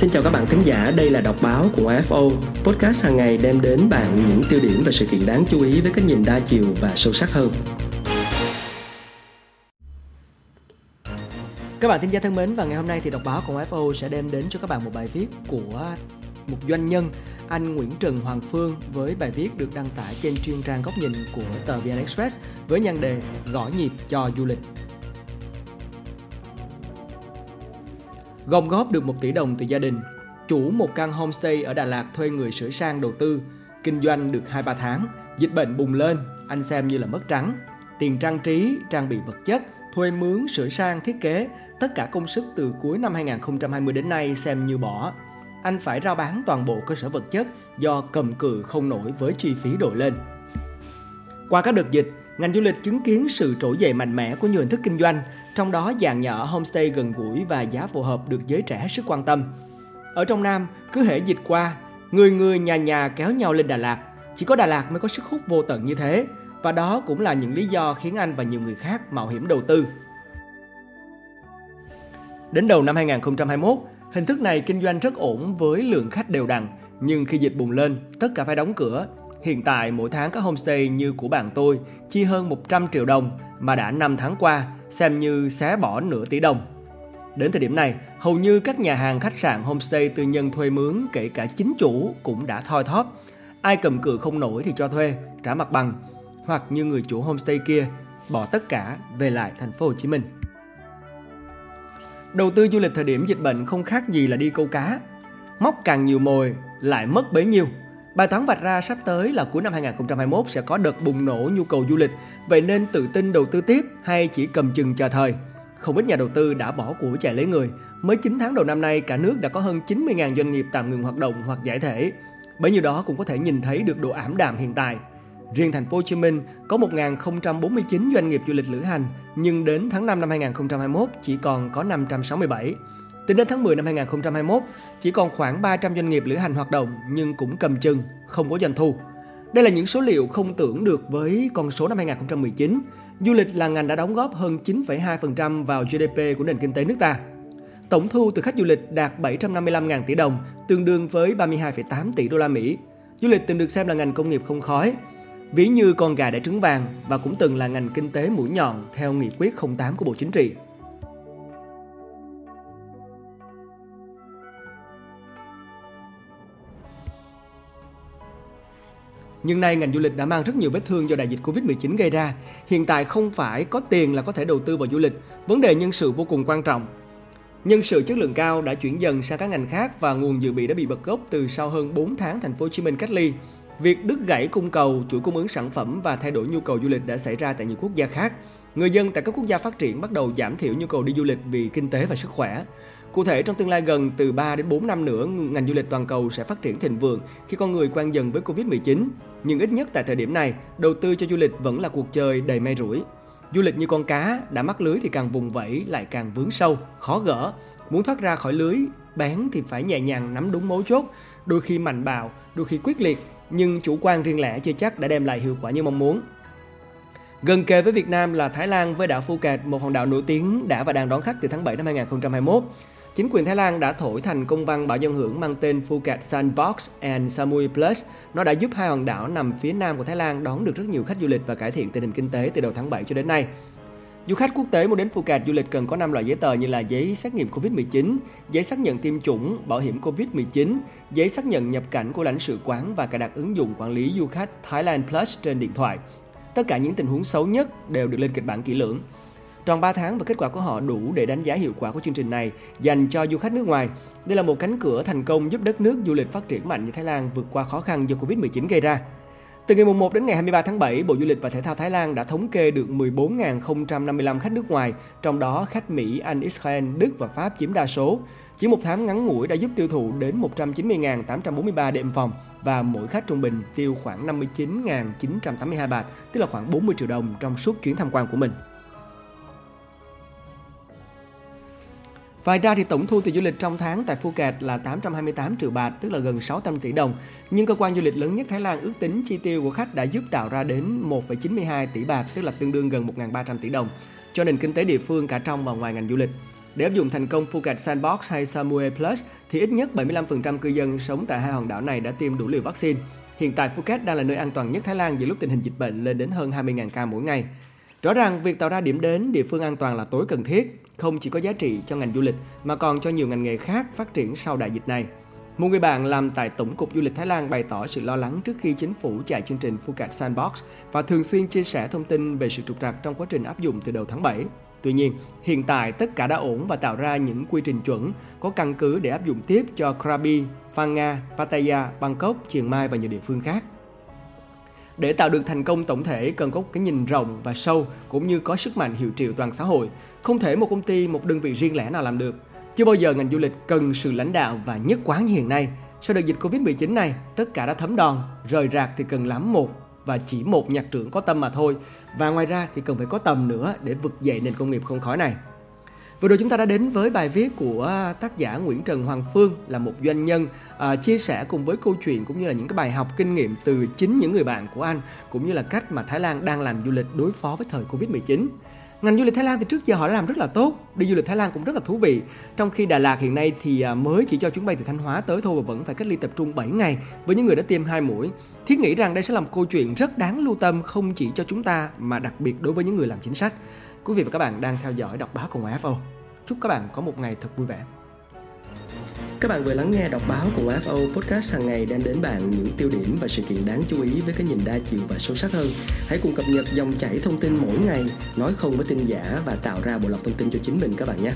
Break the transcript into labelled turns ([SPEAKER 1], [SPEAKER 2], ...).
[SPEAKER 1] Xin chào các bạn thính giả, đây là đọc báo của AFO, podcast hàng ngày đem đến bạn những tiêu điểm và sự kiện đáng chú ý với cách nhìn đa chiều và sâu sắc hơn. Các bạn thính giả thân mến và ngày hôm nay thì đọc báo của AFO sẽ đem đến cho các bạn một bài viết của một doanh nhân anh Nguyễn Trần Hoàng Phương với bài viết được đăng tải trên chuyên trang góc nhìn của tờ VN Express với nhan đề Gõ nhịp cho du lịch. Gom góp được 1 tỷ đồng từ gia đình, chủ một căn homestay ở Đà Lạt thuê người sửa sang đầu tư, kinh doanh được 2-3 tháng, dịch bệnh bùng lên, anh xem như là mất trắng. Tiền trang trí, trang bị vật chất, thuê mướn, sửa sang, thiết kế, tất cả công sức từ cuối năm 2020 đến nay xem như bỏ. Anh phải rao bán toàn bộ cơ sở vật chất do cầm cự không nổi với chi phí đội lên. Qua các đợt dịch, ngành du lịch chứng kiến sự trỗi dậy mạnh mẽ của nhiều hình thức kinh doanh, trong đó dạng nhỏ homestay gần gũi và giá phù hợp được giới trẻ hết sức quan tâm. Ở trong Nam, cứ hệ dịch qua, người người nhà nhà kéo nhau lên Đà Lạt. Chỉ có Đà Lạt mới có sức hút vô tận như thế, và đó cũng là những lý do khiến anh và nhiều người khác mạo hiểm đầu tư. Đến đầu năm 2021, hình thức này kinh doanh rất ổn với lượng khách đều đặn, nhưng khi dịch bùng lên, tất cả phải đóng cửa. Hiện tại mỗi tháng các homestay như của bạn tôi chi hơn 100 triệu đồng mà đã 5 tháng qua, xem như xé bỏ nửa tỷ đồng. Đến thời điểm này, hầu như các nhà hàng khách sạn homestay tư nhân thuê mướn kể cả chính chủ cũng đã thoi thóp. Ai cầm cự không nổi thì cho thuê, trả mặt bằng, hoặc như người chủ homestay kia, bỏ tất cả về lại thành phố Hồ Chí Minh. Đầu tư du lịch thời điểm dịch bệnh không khác gì là đi câu cá. Móc càng nhiều mồi lại mất bấy nhiêu. Bài toán vạch ra sắp tới là cuối năm 2021 sẽ có đợt bùng nổ nhu cầu du lịch, vậy nên tự tin đầu tư tiếp hay chỉ cầm chừng chờ thời. Không ít nhà đầu tư đã bỏ của chạy lấy người. Mới 9 tháng đầu năm nay, cả nước đã có hơn 90.000 doanh nghiệp tạm ngừng hoạt động hoặc giải thể. Bấy nhiêu đó cũng có thể nhìn thấy được độ ảm đạm hiện tại. Riêng thành phố Hồ Chí Minh có 1.049 doanh nghiệp du lịch lữ hành, nhưng đến tháng 5 năm 2021 chỉ còn có 567. Tính đến tháng 10 năm 2021, chỉ còn khoảng 300 doanh nghiệp lữ hành hoạt động nhưng cũng cầm chừng, không có doanh thu. Đây là những số liệu không tưởng được với con số năm 2019. Du lịch là ngành đã đóng góp hơn 9,2% vào GDP của nền kinh tế nước ta. Tổng thu từ khách du lịch đạt 755.000 tỷ đồng, tương đương với 32,8 tỷ đô la Mỹ. Du lịch từng được xem là ngành công nghiệp không khói, ví như con gà đẻ trứng vàng và cũng từng là ngành kinh tế mũi nhọn theo nghị quyết 08 của Bộ Chính trị. Nhưng nay ngành du lịch đã mang rất nhiều vết thương do đại dịch Covid-19 gây ra. Hiện tại không phải có tiền là có thể đầu tư vào du lịch, vấn đề nhân sự vô cùng quan trọng. Nhân sự chất lượng cao đã chuyển dần sang các ngành khác và nguồn dự bị đã bị bật gốc từ sau hơn 4 tháng thành phố Hồ Chí Minh cách ly. Việc đứt gãy cung cầu, chuỗi cung ứng sản phẩm và thay đổi nhu cầu du lịch đã xảy ra tại nhiều quốc gia khác. Người dân tại các quốc gia phát triển bắt đầu giảm thiểu nhu cầu đi du lịch vì kinh tế và sức khỏe. Cụ thể, trong tương lai gần từ 3 đến 4 năm nữa, ngành du lịch toàn cầu sẽ phát triển thịnh vượng khi con người quen dần với Covid-19. Nhưng ít nhất tại thời điểm này, đầu tư cho du lịch vẫn là cuộc chơi đầy may rủi. Du lịch như con cá, đã mắc lưới thì càng vùng vẫy lại càng vướng sâu, khó gỡ. Muốn thoát ra khỏi lưới, bán thì phải nhẹ nhàng nắm đúng mấu chốt, đôi khi mạnh bạo, đôi khi quyết liệt, nhưng chủ quan riêng lẻ chưa chắc đã đem lại hiệu quả như mong muốn. Gần kề với Việt Nam là Thái Lan với đảo Phuket, một hòn đảo nổi tiếng đã và đang đón khách từ tháng 7 năm 2021. Chính quyền Thái Lan đã thổi thành công văn bảo dân hưởng mang tên Phuket Sandbox and Samui Plus. Nó đã giúp hai hòn đảo nằm phía nam của Thái Lan đón được rất nhiều khách du lịch và cải thiện tình hình kinh tế từ đầu tháng 7 cho đến nay. Du khách quốc tế muốn đến Phuket du lịch cần có 5 loại giấy tờ như là giấy xét nghiệm COVID-19, giấy xác nhận tiêm chủng, bảo hiểm COVID-19, giấy xác nhận nhập cảnh của lãnh sự quán và cài đặt ứng dụng quản lý du khách Thailand Plus trên điện thoại. Tất cả những tình huống xấu nhất đều được lên kịch bản kỹ lưỡng. Tròn 3 tháng và kết quả của họ đủ để đánh giá hiệu quả của chương trình này dành cho du khách nước ngoài. Đây là một cánh cửa thành công giúp đất nước du lịch phát triển mạnh như Thái Lan vượt qua khó khăn do Covid-19 gây ra. Từ ngày 1 đến ngày 23 tháng 7, Bộ Du lịch và Thể thao Thái Lan đã thống kê được 14.055 khách nước ngoài, trong đó khách Mỹ, Anh, Israel, Đức và Pháp chiếm đa số. Chỉ một tháng ngắn ngủi đã giúp tiêu thụ đến 190.843 đệm phòng và mỗi khách trung bình tiêu khoảng 59.982 bạc, tức là khoảng 40 triệu đồng trong suốt chuyến tham quan của mình. Ngoài ra thì tổng thu từ du lịch trong tháng tại Phuket là 828 triệu baht, tức là gần 600 tỷ đồng. Nhưng cơ quan du lịch lớn nhất Thái Lan ước tính chi tiêu của khách đã giúp tạo ra đến 1,92 tỷ baht, tức là tương đương gần 1.300 tỷ đồng cho nền kinh tế địa phương cả trong và ngoài ngành du lịch. Để áp dụng thành công Phuket Sandbox hay Samue Plus, thì ít nhất 75% cư dân sống tại hai hòn đảo này đã tiêm đủ liều vaccine. Hiện tại Phuket đang là nơi an toàn nhất Thái Lan giữa lúc tình hình dịch bệnh lên đến hơn 20.000 ca mỗi ngày. Rõ ràng việc tạo ra điểm đến địa phương an toàn là tối cần thiết, không chỉ có giá trị cho ngành du lịch mà còn cho nhiều ngành nghề khác phát triển sau đại dịch này. Một người bạn làm tại Tổng cục Du lịch Thái Lan bày tỏ sự lo lắng trước khi chính phủ chạy chương trình Phuket Sandbox và thường xuyên chia sẻ thông tin về sự trục trặc trong quá trình áp dụng từ đầu tháng 7. Tuy nhiên, hiện tại tất cả đã ổn và tạo ra những quy trình chuẩn có căn cứ để áp dụng tiếp cho Krabi, Phang Nga, Pattaya, Bangkok, Chiang Mai và nhiều địa phương khác. Để tạo được thành công tổng thể cần có một cái nhìn rộng và sâu cũng như có sức mạnh hiệu triệu toàn xã hội. Không thể một công ty, một đơn vị riêng lẻ nào làm được. Chưa bao giờ ngành du lịch cần sự lãnh đạo và nhất quán như hiện nay. Sau đợt dịch Covid-19 này, tất cả đã thấm đòn, rời rạc thì cần lắm một và chỉ một nhạc trưởng có tâm mà thôi. Và ngoài ra thì cần phải có tầm nữa để vực dậy nền công nghiệp không khói này. Vừa rồi chúng ta đã đến với bài viết của tác giả Nguyễn Trần Hoàng Phương là một doanh nhân à, chia sẻ cùng với câu chuyện cũng như là những cái bài học kinh nghiệm từ chính những người bạn của anh cũng như là cách mà Thái Lan đang làm du lịch đối phó với thời Covid-19. Ngành du lịch Thái Lan thì trước giờ họ đã làm rất là tốt, đi du lịch Thái Lan cũng rất là thú vị. Trong khi Đà Lạt hiện nay thì à, mới chỉ cho chuyến bay từ Thanh Hóa tới thôi và vẫn phải cách ly tập trung 7 ngày với những người đã tiêm hai mũi. Thiết nghĩ rằng đây sẽ là một câu chuyện rất đáng lưu tâm không chỉ cho chúng ta mà đặc biệt đối với những người làm chính sách. Quý vị và các bạn đang theo dõi đọc báo cùng FO. Chúc các bạn có một ngày thật vui vẻ.
[SPEAKER 2] Các bạn vừa lắng nghe đọc báo cùng FO Podcast hàng ngày đem đến bạn những tiêu điểm và sự kiện đáng chú ý với cái nhìn đa chiều và sâu sắc hơn. Hãy cùng cập nhật dòng chảy thông tin mỗi ngày, nói không với tin giả và tạo ra bộ lọc thông tin cho chính mình các bạn nhé.